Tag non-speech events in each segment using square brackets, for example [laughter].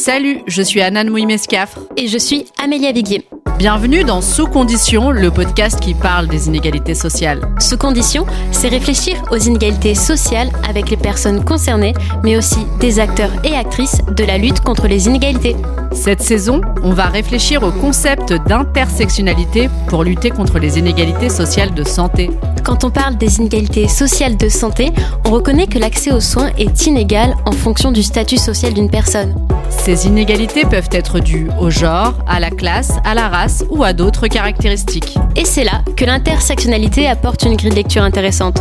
Salut, je suis Anne Mouimescafre. Et je suis Amélia Viguier. Bienvenue dans Sous Conditions, le podcast qui parle des inégalités sociales. Sous Conditions, c'est réfléchir aux inégalités sociales avec les personnes concernées, mais aussi des acteurs et actrices de la lutte contre les inégalités. Cette saison, on va réfléchir au concept d'intersectionnalité pour lutter contre les inégalités sociales de santé. Quand on parle des inégalités sociales de santé, on reconnaît que l'accès aux soins est inégal en fonction du statut social d'une personne. Ces inégalités peuvent être dues au genre, à la classe, à la race ou à d'autres caractéristiques. Et c'est là que l'intersectionnalité apporte une grille de lecture intéressante.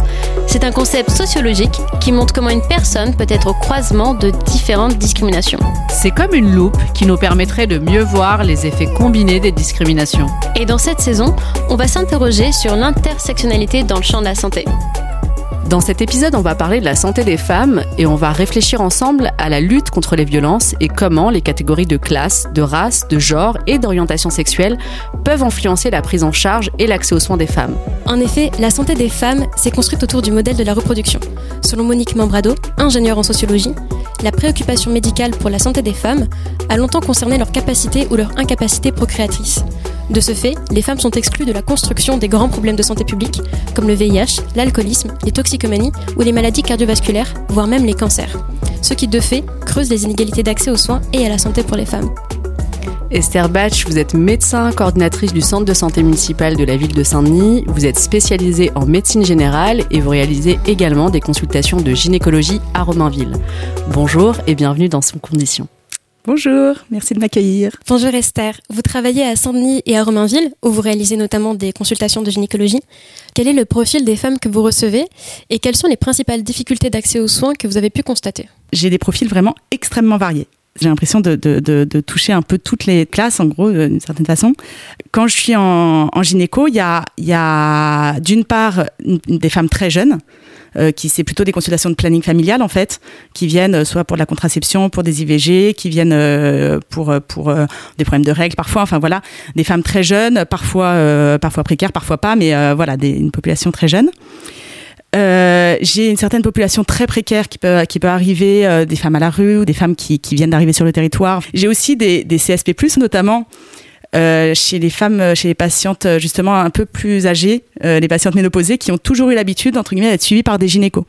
C'est un concept sociologique qui montre comment une personne peut être au croisement de différentes discriminations. C'est comme une loupe qui nous permettrait de mieux voir les effets combinés des discriminations. Et dans cette saison, on va s'interroger sur l'intersectionnalité dans le champ de la santé. Dans cet épisode, on va parler de la santé des femmes et on va réfléchir ensemble à la lutte contre les violences et comment les catégories de classe, de race, de genre et d'orientation sexuelle peuvent influencer la prise en charge et l'accès aux soins des femmes. En effet, la santé des femmes s'est construite autour du modèle de la reproduction. Selon Monique Membrado, ingénieure en sociologie, la préoccupation médicale pour la santé des femmes a longtemps concerné leur capacité ou leur incapacité procréatrice. De ce fait, les femmes sont exclues de la construction des grands problèmes de santé publique, comme le VIH, l'alcoolisme, les toxicomanies ou les maladies cardiovasculaires, voire même les cancers. Ce qui, de fait, creuse les inégalités d'accès aux soins et à la santé pour les femmes. Esther Batch, vous êtes médecin, coordinatrice du centre de santé municipal de la ville de Saint-Denis. Vous êtes spécialisée en médecine générale et vous réalisez également des consultations de gynécologie à Romainville. Bonjour et bienvenue dans Son Condition. Bonjour, merci de m'accueillir. Bonjour Esther, vous travaillez à Saint-Denis et à Romainville, où vous réalisez notamment des consultations de gynécologie. Quel est le profil des femmes que vous recevez et quelles sont les principales difficultés d'accès aux soins que vous avez pu constater? J'ai des profils vraiment extrêmement variés. J'ai l'impression de, de, de, toucher un peu toutes les classes, en gros, d'une certaine façon. Quand je suis en, gynéco, il y a, y a d'une part des femmes très jeunes, euh, qui c'est plutôt des consultations de planning familial en fait, qui viennent euh, soit pour de la contraception, pour des IVG, qui viennent euh, pour pour des problèmes de règles parfois. Enfin voilà, des femmes très jeunes, parfois parfois précaires, parfois pas, mais voilà, une population très jeune. Euh, j'ai une certaine population très précaire qui peut, arriver, euh, des femmes à la rue ou des femmes qui, viennent d'arriver sur le territoire. J'ai aussi des, CSP+, notamment euh, chez les femmes, chez les patientes justement un peu plus âgées, les patientes ménopausées qui ont toujours eu l'habitude, entre guillemets, d'être suivies par des gynécos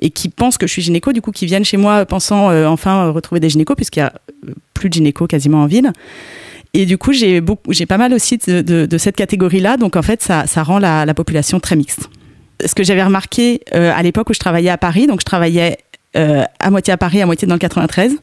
et qui pensent que je suis gynéco, du coup, qui viennent chez moi pensant enfin retrouver des gynécos, puisqu'il y a plus de gynécos quasiment en ville. Et du coup, j'ai pas mal aussi de, cette catégorie-là, donc en fait, ça, rend la population très mixte ce que j'avais remarqué euh, à l'époque où je travaillais à Paris, donc je travaillais euh, à moitié à Paris, à moitié dans le 93,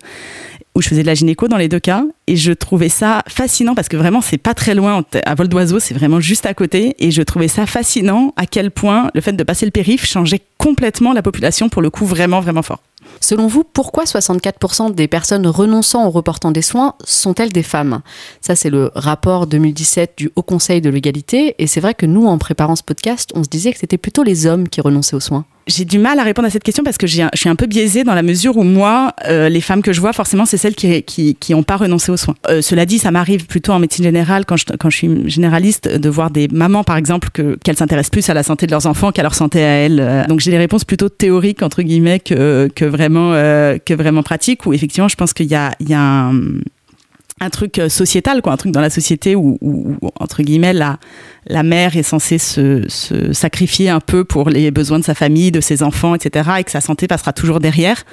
où je faisais de la gynéco dans les deux cas, et je trouvais ça fascinant parce que vraiment c'est pas très loin à vol d'oiseau, c'est vraiment juste à côté, et je trouvais ça fascinant à quel point le fait de passer le périph changeait complètement la population pour le coup vraiment vraiment fort. Selon vous, pourquoi 64% des personnes renonçant ou reportant des soins sont-elles des femmes? Ça, c'est le rapport 2017 du Haut Conseil de l'égalité. Et c'est vrai que nous, en préparant ce podcast, on se disait que c'était plutôt les hommes qui renonçaient aux soins j'ai du mal à répondre à cette question parce que je suis un peu biaisée dans la mesure où moi, euh, les femmes que je vois, forcément, c'est celles qui qui qui ont pas renoncé aux soins. Euh, cela dit, ça m'arrive plutôt en médecine générale quand je quand je suis généraliste de voir des mamans, par exemple, que qu'elles s'intéressent plus à la santé de leurs enfants qu'à leur santé à elles. Euh, donc j'ai des réponses plutôt théoriques entre guillemets que que vraiment euh, que vraiment pratiques. Où effectivement, je pense qu'il y a il y a un, un truc euh, sociétal, quoi, un truc dans la société où, où, entre guillemets, la, la mère est censée se, se, sacrifier un peu pour les besoins de sa famille, de ses enfants, etc., et que sa santé passera toujours derrière.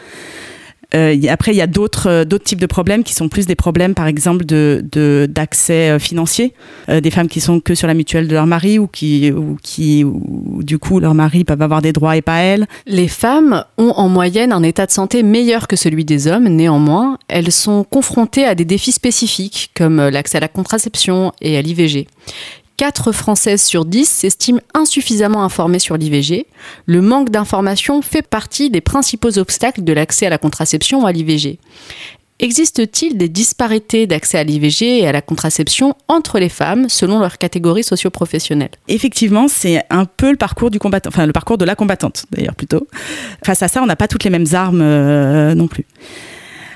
Euh, après, il y a d'autres euh, d'autres types de problèmes qui sont plus des problèmes, par exemple, de d'accès euh, financier, des femmes qui sont que sur la mutuelle de leur mari ou qui ou qui ou, du coup leur mari peuvent avoir des droits et pas elles. Les femmes ont en moyenne un état de santé meilleur que celui des hommes. Néanmoins, elles sont confrontées à des défis spécifiques comme l'accès à la contraception et à l'IVG. 4 Françaises sur 10 s'estiment insuffisamment informées sur l'IVG. Le manque d'information fait partie des principaux obstacles de l'accès à la contraception ou à l'IVG. Existe-t-il des disparités d'accès à l'IVG et à la contraception entre les femmes selon leur catégorie socio-professionnelle? Effectivement, c'est un peu le parcours du enfin le parcours de la combattante d'ailleurs plutôt. Face à ça, on n'a pas toutes les mêmes armes euh, non plus.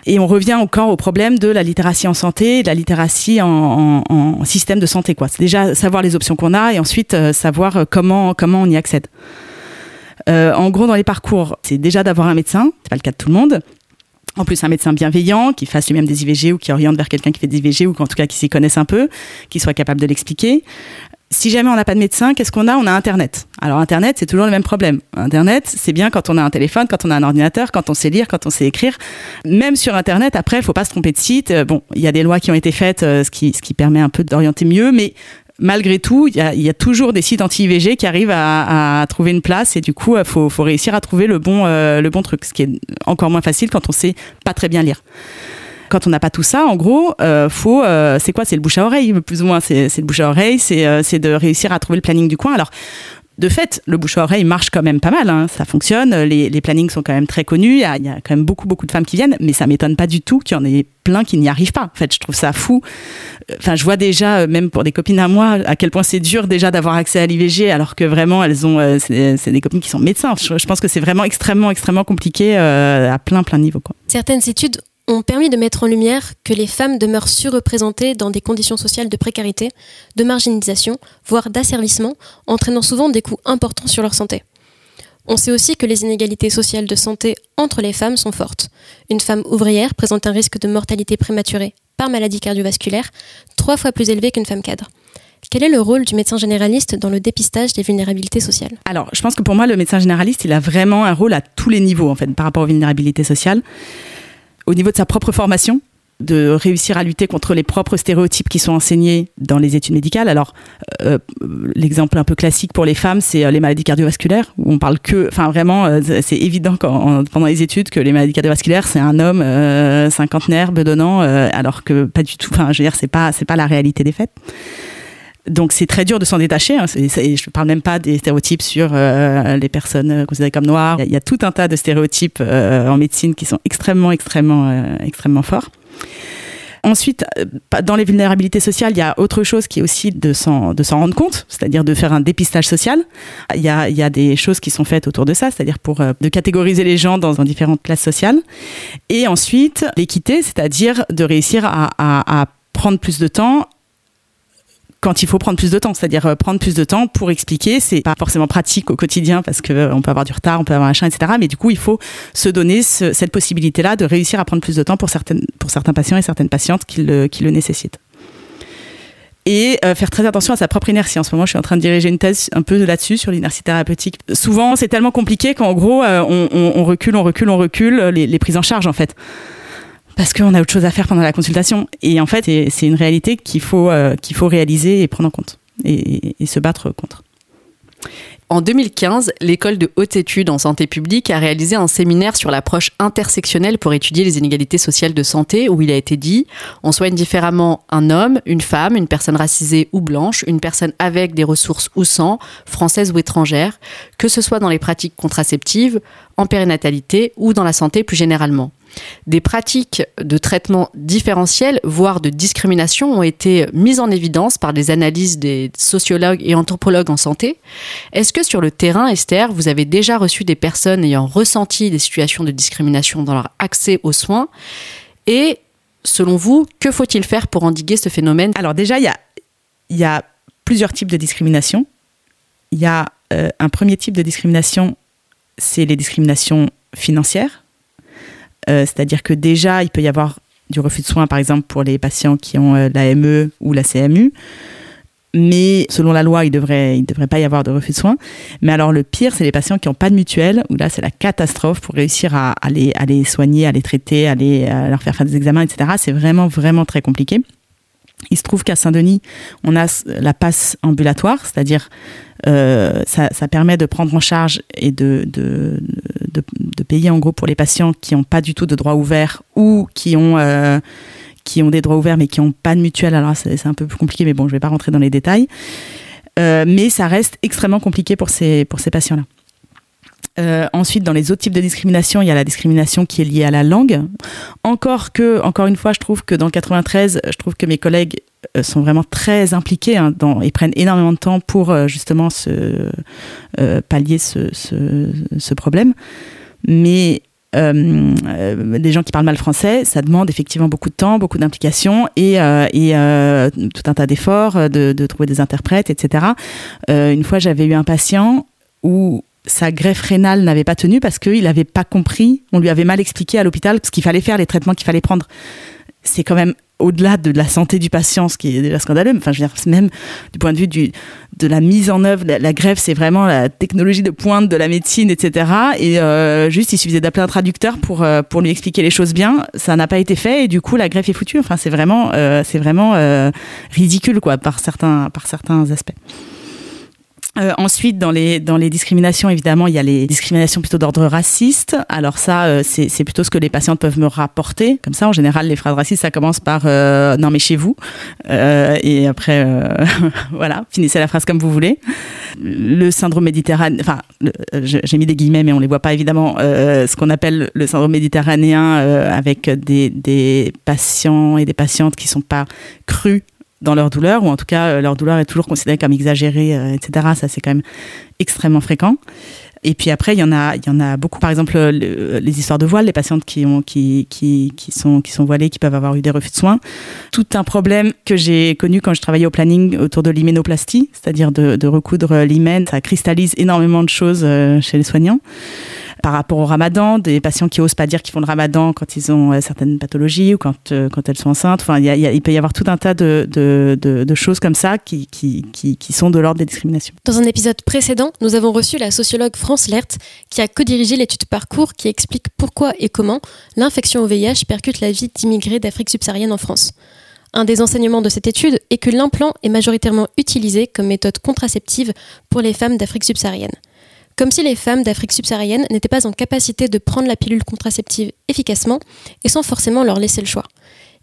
Et on revient encore au problème de la littératie en santé, de la littératie en, en, en système de santé. quoi. C'est déjà savoir les options qu'on a et ensuite euh, savoir comment, comment on y accède. Euh, en gros, dans les parcours, c'est déjà d'avoir un médecin, c'est pas le cas de tout le monde. En plus, un médecin bienveillant qui fasse lui-même des IVG ou qui oriente vers quelqu'un qui fait des IVG ou qu'en tout cas qui s'y connaisse un peu, qui soit capable de l'expliquer. Si jamais on n'a pas de médecin, qu'est-ce qu'on a? On a Internet. Alors Internet, c'est toujours le même problème. Internet, c'est bien quand on a un téléphone, quand on a un ordinateur, quand on sait lire, quand on sait écrire. Même sur Internet, après, il faut pas se tromper de site. Euh, bon, il y a des lois qui ont été faites, euh, ce qui, ce qui permet un peu d'orienter mieux, mais malgré tout, il y a, toujours des sites anti-IVG qui arrivent à, trouver une place et du coup, il euh, faut, faut, réussir à trouver le bon, le bon truc, ce qui est encore moins facile quand on sait pas très bien lire quand on n'a pas tout ça, en gros, euh, faut, euh, c'est quoi? C'est le bouche à oreille, plus ou moins. C'est le bouche à oreille, c'est euh, de réussir à trouver le planning du coin. Alors, de fait, le bouche à oreille marche quand même pas mal, hein. ça fonctionne, les, les, plannings sont quand même très connus, il y, a, quand même beaucoup beaucoup de femmes qui viennent, mais ça m'étonne pas du tout qu'il y en ait plein qui n'y arrivent pas. En fait, je trouve ça fou. Enfin, je vois déjà, même pour des copines à moi, à quel point c'est dur déjà d'avoir accès à l'IVG, alors que vraiment elles ont, c'est des copines qui sont médecins. Je, pense que c'est vraiment extrêmement extrêmement compliqué à plein plein. Quoi. Certaines études ont permis de mettre en lumière que les femmes demeurent surreprésentées dans des conditions sociales de précarité, de marginalisation, voire d'asservissement, entraînant souvent des coûts importants sur leur santé. On sait aussi que les inégalités sociales de santé entre les femmes sont fortes. Une femme ouvrière présente un risque de mortalité prématurée par maladie cardiovasculaire trois fois plus élevé qu'une femme cadre. Quel est le rôle du médecin généraliste dans le dépistage des vulnérabilités sociales? Alors, je pense que pour moi, le médecin généraliste, il a vraiment un rôle à tous les niveaux, en fait, par rapport aux vulnérabilités sociales au niveau de sa propre formation, de réussir à lutter contre les propres stéréotypes qui sont enseignés dans les études médicales. Alors, euh, l'exemple un peu classique pour les femmes, c'est euh, les maladies cardiovasculaires, où on parle que, enfin vraiment, euh, c'est évident pendant les études que les maladies cardiovasculaires, c'est un homme cinquantenaire, bedonnant, alors que pas du tout. Enfin, je veux dire, c'est pas, c'est pas la réalité des faits. Donc c'est très dur de s'en détacher. Hein. je ne parle même pas des stéréotypes sur euh, les personnes considérées comme noires. Il y, a, tout un tas de stéréotypes euh, en médecine qui sont extrêmement, extrêmement, euh, extrêmement forts. Ensuite, dans les vulnérabilités sociales, il y a autre chose qui est aussi de s'en, de s'en rendre compte, c'est-à-dire de faire un dépistage social. Il y, a, il y a des choses qui sont faites autour de ça, c'est-à-dire pour de catégoriser les gens dans, différentes classes sociales. Et ensuite, l'équité, c'est-à-dire de réussir à prendre plus de temps quand il faut prendre plus de temps, c'est-à-dire euh, prendre plus de temps pour expliquer. C'est pas forcément pratique au quotidien parce que euh, on peut avoir du retard, on peut avoir un machin, etc. Mais du coup, il faut se donner cette possibilité-là de réussir à prendre plus de temps pour certaines, pour certains patients et certaines patientes qui le, nécessitent. Et euh, faire très attention à sa propre inertie. En ce moment, je suis en train de diriger une thèse un peu là-dessus, sur l'inertie thérapeutique. Souvent, c'est tellement compliqué qu'en gros, on, recule, on recule, on recule les prises en charge, en fait parce qu'on a autre chose à faire pendant la consultation. Et en fait, c'est une réalité qu'il faut, euh, qu'il faut réaliser et prendre en compte et, se battre contre. En 2015, l'école de haute études en santé publique a réalisé un séminaire sur l'approche intersectionnelle pour étudier les inégalités sociales de santé où il a été dit on soigne différemment un homme, une femme, une personne racisée ou blanche, une personne avec des ressources ou sans, française ou étrangère, que ce soit dans les pratiques contraceptives, en périnatalité ou dans la santé plus généralement. Des pratiques de traitement différentiel, voire de discrimination, ont été mises en évidence par des analyses des sociologues et anthropologues en santé. Est-ce que sur le terrain, Esther, vous avez déjà reçu des personnes ayant ressenti des situations de discrimination dans leur accès aux soins? Et selon vous, que faut-il faire pour endiguer ce phénomène? Alors déjà, il y a, plusieurs types de discrimination. Il y a euh, un premier type de discrimination, c'est les discriminations financières euh, c'est-à-dire que déjà, il peut y avoir du refus de soins, par exemple, pour les patients qui ont euh, l'AME ou la CMU. Mais selon la loi, il ne devrait, il devrait pas y avoir de refus de soins. Mais alors le pire, c'est les patients qui n'ont pas de mutuelle, où là, c'est la catastrophe pour réussir à, à, les, soigner, à les traiter, à, à leur faire faire des examens, etc. C'est vraiment, vraiment très compliqué. Il se trouve qu'à Saint-Denis, on a la passe ambulatoire, c'est-à-dire euh, ça, permet de prendre en charge et de, de, payer en gros pour les patients qui n'ont pas du tout de droits ouverts ou qui ont, euh, qui ont des droits ouverts mais qui n'ont pas de mutuelle. Alors c'est un peu plus compliqué, mais bon, je ne vais pas rentrer dans les détails. Euh, mais ça reste extrêmement compliqué pour ces, pour ces patients-là. Euh, ensuite, dans les autres types de discrimination, il y a la discrimination qui est liée à la langue. Encore que, encore une fois, je trouve que dans le 93, je trouve que mes collègues euh, sont vraiment très impliqués hein, et prennent énormément de temps pour euh, justement pallier ce, problème. Mais les gens qui parlent mal français, ça demande effectivement beaucoup de temps, beaucoup d'implication et, tout un tas d'efforts de, de, trouver des interprètes, etc. une fois, j'avais eu un patient où sa greffe rénale n'avait pas tenu parce qu'il n'avait pas compris, on lui avait mal expliqué à l'hôpital ce qu'il fallait faire, les traitements qu'il fallait prendre. C'est quand même au-delà de la santé du patient, ce qui est déjà scandaleux. Enfin, je veux dire, même du point de vue de la mise en œuvre, la, greffe, c'est vraiment la technologie de pointe de la médecine, etc. Et euh, juste, il suffisait d'appeler un traducteur pour euh, pour lui expliquer les choses bien. Ça n'a pas été fait et du coup, la greffe est foutue. Enfin, c'est vraiment euh, c'est vraiment ridicule, quoi, par certains aspects. Euh, ensuite, dans les, dans les discriminations, évidemment, il y a les discriminations plutôt d'ordre raciste. Alors ça, euh, c'est plutôt ce que les patientes peuvent me rapporter. Comme ça, en général, les phrases racistes, ça commence par euh, non mais chez vous. et après, [laughs] voilà, finissez la phrase comme vous voulez. Le syndrome méditerranéen, enfin, j'ai mis des guillemets, mais on les voit pas évidemment. ce qu'on appelle le syndrome méditerranéen, avec des, des patients et des patientes qui sont pas crus dans leur douleur, ou en tout cas euh, leur douleur est toujours considérée comme exagérée, euh, etc. Ça c'est quand même extrêmement fréquent. Et puis après, il y en a, il y en a beaucoup. Par exemple, les histoires de voile, les patientes qui ont, qui, qui, qui sont, qui sont voilées, qui peuvent avoir eu des refus de soins. Tout un problème que j'ai connu quand je travaillais au planning autour de l'hyménoplastie, c'est-à-dire de, de recoudre l'hymen. Ça cristallise énormément de choses euh, chez les soignants par rapport au ramadan, des patients qui osent pas dire qu'ils font le ramadan quand ils ont euh, certaines pathologies ou quand, euh, elles sont enceintes. Il, peut y avoir tout un tas de, choses comme ça qui, qui sont de l'ordre des discriminations. Dans un épisode précédent, nous avons reçu la sociologue France Lert qui a co-dirigé l'étude parcours qui explique pourquoi et comment l'infection au VIH percute la vie d'immigrés d'Afrique subsaharienne en France. Un des enseignements de cette étude est que l'implant est majoritairement utilisé comme méthode contraceptive pour les femmes d'Afrique subsaharienne. Comme si les femmes d'Afrique subsaharienne n'étaient pas en capacité de prendre la pilule contraceptive efficacement et sans forcément leur laisser le choix.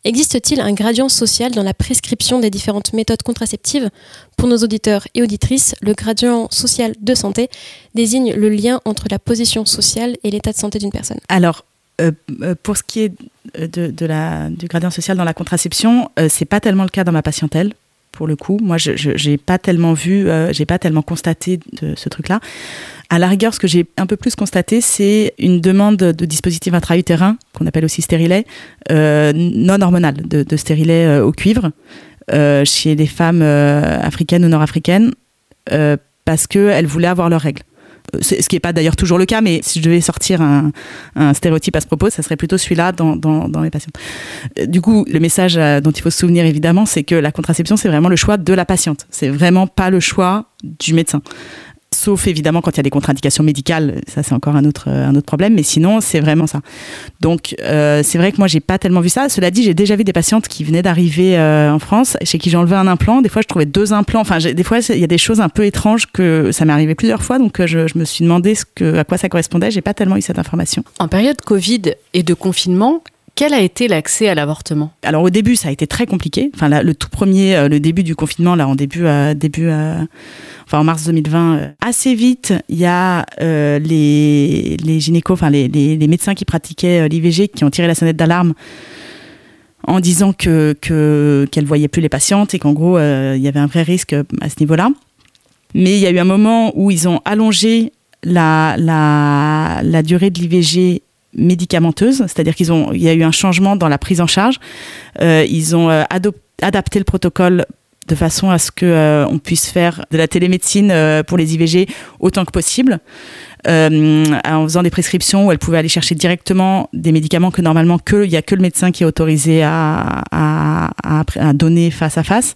Existe-t-il un gradient social dans la prescription des différentes méthodes contraceptives? Pour nos auditeurs et auditrices, le gradient social de santé désigne le lien entre la position sociale et l'état de santé d'une personne. Alors, euh, euh, pour ce qui est du gradient social dans la contraception, euh, c'est pas tellement le cas dans ma patientèle pour le coup. Moi, je n'ai pas tellement vu, j'ai pas tellement constaté de ce truc-là. À la rigueur, ce que j'ai un peu plus constaté, c'est une demande de dispositifs intra-utérins, qu'on appelle aussi stérilet, euh, non hormonal, de, de stérilet euh, au cuivre, euh, chez les femmes africaines ou nord-africaines, parce qu'elles voulaient avoir leurs règles ce qui n'est pas d'ailleurs toujours le cas, mais si je devais sortir un, stéréotype à ce propos, ça serait plutôt celui-là dans, les patients. Du coup, le message dont il faut se souvenir évidemment, c'est que la contraception, c'est vraiment le choix de la patiente. C'est vraiment pas le choix du médecin sauf évidemment quand il y a des contre-indications médicales, ça c'est encore un autre, un autre problème, mais sinon c'est vraiment ça. Donc euh, c'est vrai que moi j'ai pas tellement vu ça. Cela dit, j'ai déjà vu des patientes qui venaient d'arriver euh, en France, chez qui enlevé un implant. Des fois je trouvais deux implants. Enfin, des fois il y a des choses un peu étranges que ça m'est arrivé plusieurs fois, donc euh, je, je, me suis demandé ce que, à quoi ça correspondait. J'ai pas tellement eu cette information. En période Covid et de confinement, quel a été l'accès à l'avortement? Alors au début, ça a été très compliqué. Enfin, le tout premier, le début du confinement, là, en début, début, enfin en mars 2020, euh, assez vite, il y a euh, les, les gynécos, enfin les, médecins qui pratiquaient euh, l'IVG qui ont tiré la sonnette d'alarme en disant que qu'elles ne voyaient plus les patientes et qu'en gros il y avait un vrai risque à ce niveau-là. Mais il y a eu un moment où ils ont allongé la, la durée de l'IVG médicamenteuse, c'est-à-dire qu'ils ont, il y a eu un changement dans la prise en charge. ils ont adapté le protocole de façon à ce que euh, on puisse faire de la télémédecine euh, pour les IVG autant que possible. Euh, en faisant des prescriptions où elle pouvait aller chercher directement des médicaments que normalement que il y a que le médecin qui est autorisé à, donner face à face.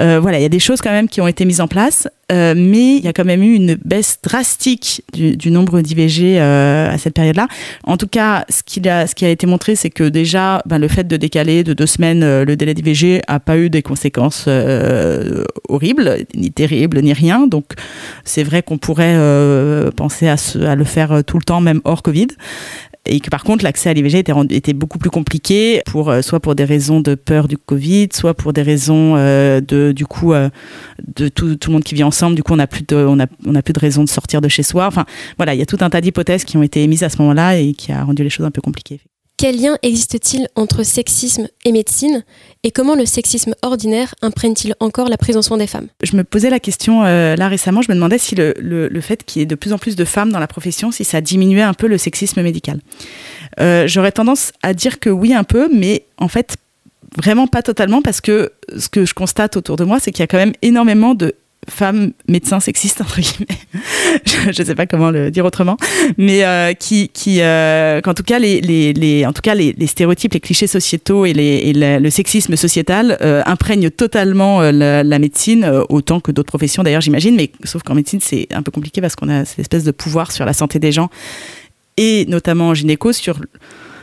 Euh, voilà, il y a des choses quand même qui ont été mises en place, euh, mais il y a quand même eu une baisse drastique du, nombre d'IVG à cette période-là. En tout cas, ce qui a, été montré, c'est que déjà, ben, le fait de décaler de deux semaines le délai d'IVG a pas eu des conséquences horribles, ni terribles, ni rien. Donc, c'est vrai qu'on pourrait penser à, le faire tout le temps, même hors Covid et que par contre l'accès à l'IVG était, beaucoup plus compliqué pour euh, soit pour des raisons de peur du Covid, soit pour des raisons euh, de du coup euh, de tout, tout, le monde qui vit ensemble. Du coup, on n'a plus on a plus de raison de sortir de chez soi. Enfin, voilà, il y a tout un tas d'hypothèses qui ont été émises à ce moment-là et qui a rendu les choses un peu compliquées. Quel lien existe-t-il entre sexisme et médecine et comment le sexisme ordinaire imprègne-t-il encore la prise en soin des femmes? Je me posais la question euh, là récemment, je me demandais si le, fait qu'il y ait de plus en plus de femmes dans la profession, si ça diminuait un peu le sexisme médical. Euh, J'aurais tendance à dire que oui un peu, mais en fait vraiment pas totalement parce que ce que je constate autour de moi, c'est qu'il y a quand même énormément de femmes médecins sexistes entre guillemets. [laughs] Je ne sais pas comment le dire autrement. Mais euh, qui qui euh, qu'en tout cas les, les, les en tout cas les, stéréotypes les clichés sociétaux et, les, et le sexisme sociétal euh, imprègnent totalement la, la, médecine autant que d'autres professions d'ailleurs j'imagine. Mais sauf qu'en médecine c'est un peu compliqué parce qu'on a cette espèce de pouvoir sur la santé des gens et notamment en gynéco sur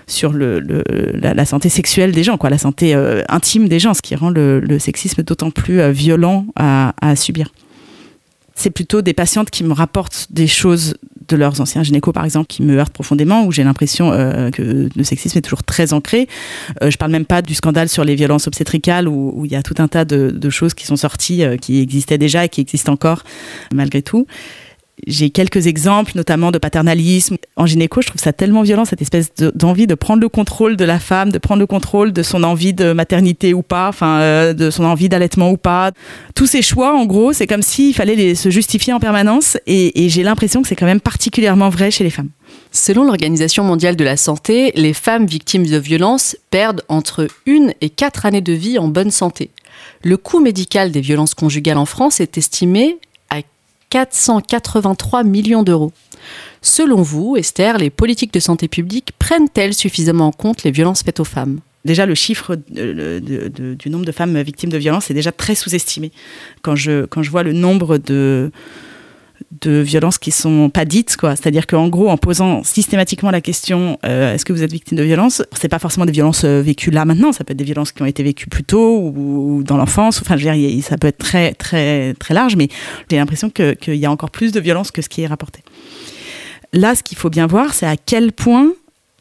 sur la, santé sexuelle des gens, quoi, la santé euh, intime des gens, ce qui rend le, sexisme d'autant plus euh, violent à, subir. C'est plutôt des patientes qui me rapportent des choses de leurs anciens gynécos, par exemple, qui me heurtent profondément, où j'ai l'impression euh, que le sexisme est toujours très ancré. Euh, je parle même pas du scandale sur les violences obstétricales, où, il y a tout un tas de, choses qui sont sorties, qui existaient déjà et qui existent encore, malgré tout. J'ai quelques exemples, notamment de paternalisme. En gynéco, je trouve ça tellement violent, cette espèce d'envie de, de, prendre le contrôle de la femme, de prendre le contrôle de son envie de maternité ou pas, enfin, euh, de son envie d'allaitement ou pas. Tous ces choix, en gros, c'est comme s'il fallait les, se justifier en permanence et, et j'ai l'impression que c'est quand même particulièrement vrai chez les femmes. Selon l'Organisation mondiale de la santé, les femmes victimes de violences perdent entre une et quatre années de vie en bonne santé. Le coût médical des violences conjugales en France est estimé 483 millions d'euros. Selon vous, Esther, les politiques de santé publique prennent-elles suffisamment en compte les violences faites aux femmes? Déjà, le chiffre du nombre de femmes victimes de violences est déjà très sous-estimé. Quand je vois le nombre de, de violences qui sont pas dites quoi c'est-à-dire qu'en gros en posant systématiquement la question euh, est-ce que vous êtes victime de violences c'est pas forcément des violences euh, vécues là maintenant ça peut être des violences qui ont été vécues plus tôt ou, dans l'enfance enfin je veux dire ça peut être très très très large mais j'ai l'impression qu'il y a encore plus de violences que ce qui est rapporté là ce qu'il faut bien voir c'est à quel point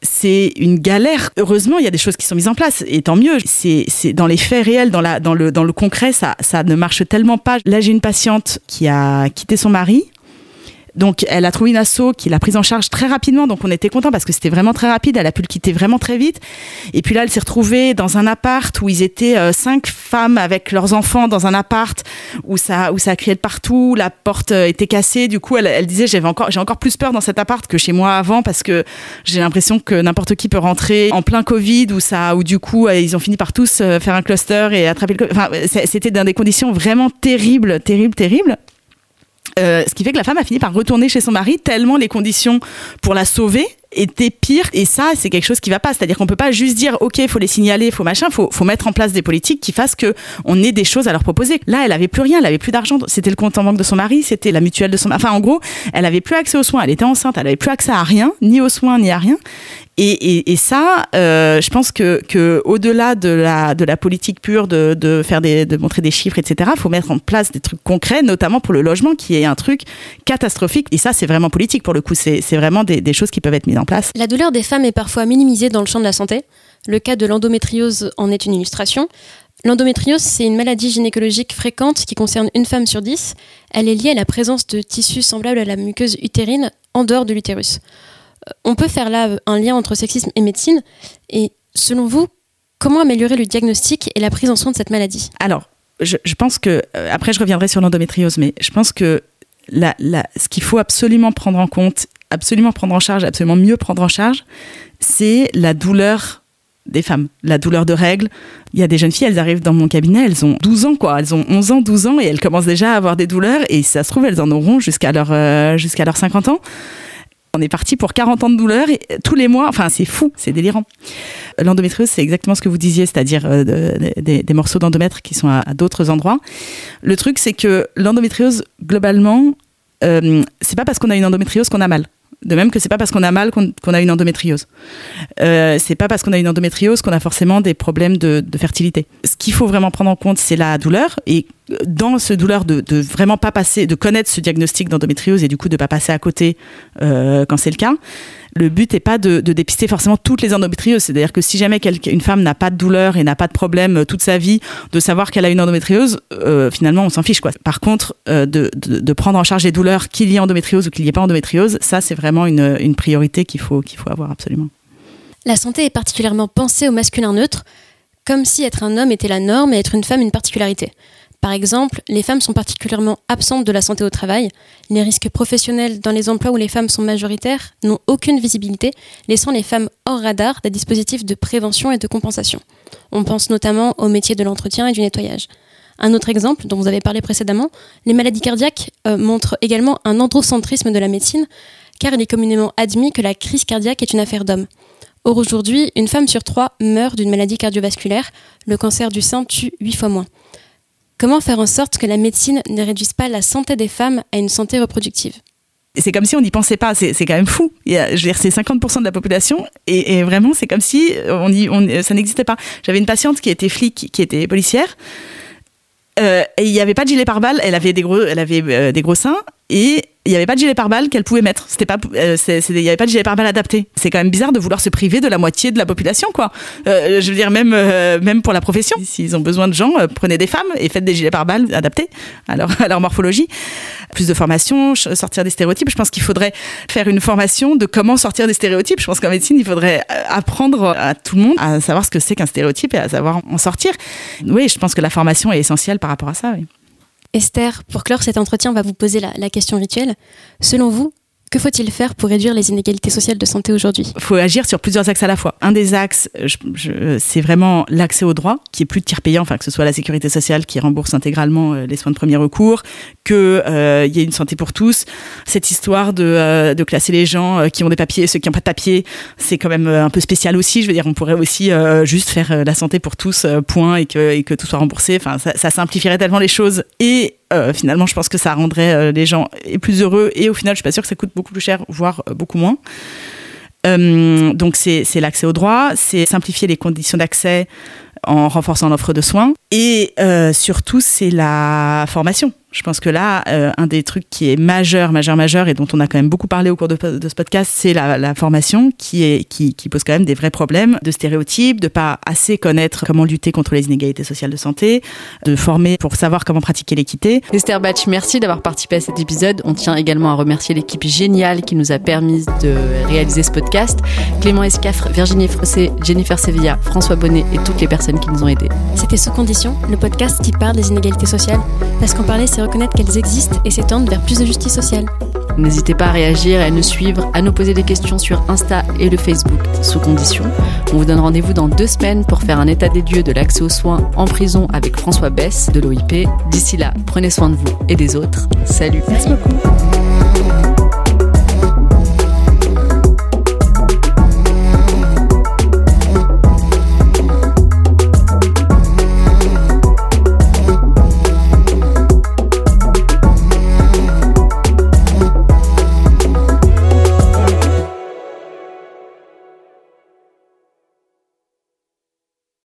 c'est une galère. Heureusement, il y a des choses qui sont mises en place et tant mieux. C'est dans les faits réels, dans, la, dans, le, dans le concret, ça, ça ne marche tellement pas. Là, j'ai une patiente qui a quitté son mari donc, elle a trouvé une asso qui l'a prise en charge très rapidement. Donc, on était content parce que c'était vraiment très rapide. Elle a pu le quitter vraiment très vite. Et puis là, elle s'est retrouvée dans un appart où ils étaient euh, cinq femmes avec leurs enfants dans un appart où ça, où ça criait de partout. La porte euh, était cassée. Du coup, elle, disait j'avais encore, j'ai encore plus peur dans cet appart que chez moi avant parce que j'ai l'impression que n'importe qui peut rentrer en plein Covid où ça, où du coup, euh, ils ont fini par tous faire un cluster et attraper le. Enfin, c'était dans des conditions vraiment terribles, terribles, terribles. Euh, ce qui fait que la femme a fini par retourner chez son mari tellement les conditions pour la sauver étaient pires. Et ça c'est quelque chose qui va pas. C'est-à-dire qu'on peut pas juste dire OK, faut les signaler, faut machin, faut faut mettre en place des politiques qui fassent que on ait des choses à leur proposer. Là, elle avait plus rien, elle avait plus d'argent, c'était le compte en banque de son mari, c'était la mutuelle de son enfin en gros, elle avait plus accès aux soins, elle était enceinte, elle avait plus accès à rien, ni aux soins ni à rien et, ça, euh, je pense que, au-delà de la, politique pure, de, faire de montrer des chiffres, etc., faut mettre en place des trucs concrets, notamment pour le logement, qui est un truc catastrophique. Et ça, c'est vraiment politique pour le coup. C'est vraiment des, des choses qui peuvent être mises en place. La douleur des femmes est parfois minimisée dans le champ de la santé. Le cas de l'endométriose en est une illustration. L'endométriose, c'est une maladie gynécologique fréquente qui concerne une femme sur dix. Elle est liée à la présence de tissus semblables à la muqueuse utérine en dehors de l'utérus on peut faire là un lien entre sexisme et médecine. Et selon vous, comment améliorer le diagnostic et la prise en soin de cette maladie? Alors, je, pense que, euh, après je reviendrai sur l'endométriose, mais je pense que ce qu'il faut absolument prendre en compte, absolument prendre en charge, absolument mieux prendre en charge, c'est la douleur des femmes, la douleur de règles. Il y a des jeunes filles, elles arrivent dans mon cabinet, elles ont 12 ans, quoi. Elles ont 11 ans, 12 ans, et elles commencent déjà à avoir des douleurs, et ça se trouve, elles en auront jusqu'à leur, euh, jusqu'à leurs 50 ans. On est parti pour 40 ans de douleur et tous les mois, enfin c'est fou, c'est délirant. L'endométriose, c'est exactement ce que vous disiez, c'est-à-dire euh, de, de, des morceaux d'endomètre qui sont à, à d'autres endroits. Le truc, c'est que l'endométriose, globalement, euh, c'est pas parce qu'on a une endométriose qu'on a mal. De même que c'est pas parce qu'on a mal qu'on qu a une endométriose. Euh, c'est pas parce qu'on a une endométriose qu'on a forcément des problèmes de, fertilité. Ce qu'il faut vraiment prendre en compte, c'est la douleur et dans ce douleur de, de vraiment pas passer, de connaître ce diagnostic d'endométriose et du coup de pas passer à côté euh, quand c'est le cas. Le but n'est pas de, dépister forcément toutes les endométrioses. C'est-à-dire que si jamais une femme n'a pas de douleur et n'a pas de problème toute sa vie, de savoir qu'elle a une endométriose, euh, finalement, on s'en fiche. Quoi. Par contre, euh, de, prendre en charge les douleurs qu'il y ait endométriose ou qu'il n'y ait pas endométriose, ça, c'est vraiment une, une priorité qu'il faut, qu'il faut avoir absolument. La santé est particulièrement pensée au masculin neutre, comme si être un homme était la norme et être une femme une particularité. Par exemple, les femmes sont particulièrement absentes de la santé au travail. Les risques professionnels dans les emplois où les femmes sont majoritaires n'ont aucune visibilité, laissant les femmes hors radar des dispositifs de prévention et de compensation. On pense notamment au métier de l'entretien et du nettoyage. Un autre exemple, dont vous avez parlé précédemment, les maladies cardiaques euh, montrent également un androcentrisme de la médecine, car il est communément admis que la crise cardiaque est une affaire d'homme. Or aujourd'hui, une femme sur trois meurt d'une maladie cardiovasculaire, le cancer du sein tue huit fois moins. Comment faire en sorte que la médecine ne réduise pas la santé des femmes à une santé reproductive? C'est comme si on n'y pensait pas. C'est quand même fou. je c'est 50% de la population et, vraiment, c'est comme si on y, on, ça n'existait pas. J'avais une patiente qui était flic, qui était policière. Euh, et il n'y avait pas de gilet pare-balles. Elle avait des gros, elle avait euh, des gros seins et il n'y avait pas de gilet pare-balles qu'elle pouvait mettre. C'était pas, euh, il n'y avait pas de gilet pare-balles adapté. C'est quand même bizarre de vouloir se priver de la moitié de la population, quoi. Euh, je veux dire, même, euh, même pour la profession, s'ils ont besoin de gens, prenez des femmes et faites des gilets pare-balles adaptés à leur, morphologie. Plus de formation, sortir des stéréotypes. Je pense qu'il faudrait faire une formation de comment sortir des stéréotypes. Je pense qu'en médecine, il faudrait apprendre à tout le monde à savoir ce que c'est qu'un stéréotype et à savoir en sortir. Oui, je pense que la formation est essentielle par rapport à ça. Esther, pour clore cet entretien, on va vous poser la, question rituelle. Selon vous, que faut-il faire pour réduire les inégalités sociales de santé aujourd'hui? Il faut agir sur plusieurs axes à la fois. Un des axes, c'est vraiment l'accès aux droits, qui est plus de tiers payant, enfin que ce soit la sécurité sociale qui rembourse intégralement euh, les soins de premier recours, qu'il euh, y ait une santé pour tous. Cette histoire de, euh, classer les gens qui ont des papiers et ceux qui n'ont pas de papiers, c'est quand même un peu spécial aussi. Je veux dire, on pourrait aussi juste faire la santé pour tous, point, et que, et que tout soit remboursé. Enfin, ça, ça simplifierait tellement les choses et euh, finalement, je pense que ça rendrait euh, les gens plus heureux et au final, je suis pas sûre que ça coûte beaucoup plus cher, voire euh, beaucoup moins. donc c'est l'accès aux droits, c'est simplifier les conditions d'accès en renforçant l'offre de soins et surtout c'est la formation. Je pense que là, euh, un des trucs qui est majeur, majeur, majeur, et dont on a quand même beaucoup parlé au cours de, ce podcast, c'est la, formation qui, est, qui, pose quand même des vrais problèmes de stéréotypes, de pas assez connaître comment lutter contre les inégalités sociales de santé, de former pour savoir comment pratiquer l'équité. Esther Batch, merci d'avoir participé à cet épisode. On tient également à remercier l'équipe géniale qui nous a permis de réaliser ce podcast. Clément Escafre, Virginie Frossé, Jennifer Sevilla, François Bonnet et toutes les personnes qui nous ont aidés. C'était Sous Condition, le podcast qui parle des inégalités sociales. Parce qu'en parler, c'est reconnaître qu'elles existent et s'étendent vers plus de justice sociale. N'hésitez pas à réagir et à nous suivre, à nous poser des questions sur Insta et le Facebook sous condition. On vous donne rendez-vous dans deux semaines pour faire un état des lieux de l'accès aux soins en prison avec François Bess de l'OIP. D'ici là, prenez soin de vous et des autres. Salut. Merci beaucoup.